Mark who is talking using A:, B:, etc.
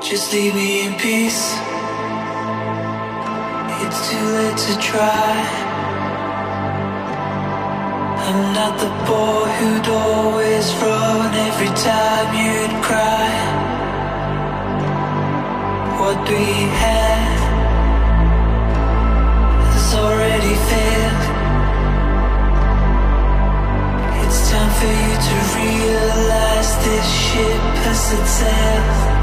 A: Just leave me in peace. It's too late to try. I'm not the boy who'd always run every time you'd cry. What we had has already failed. It's time for you to realize this ship has a sail.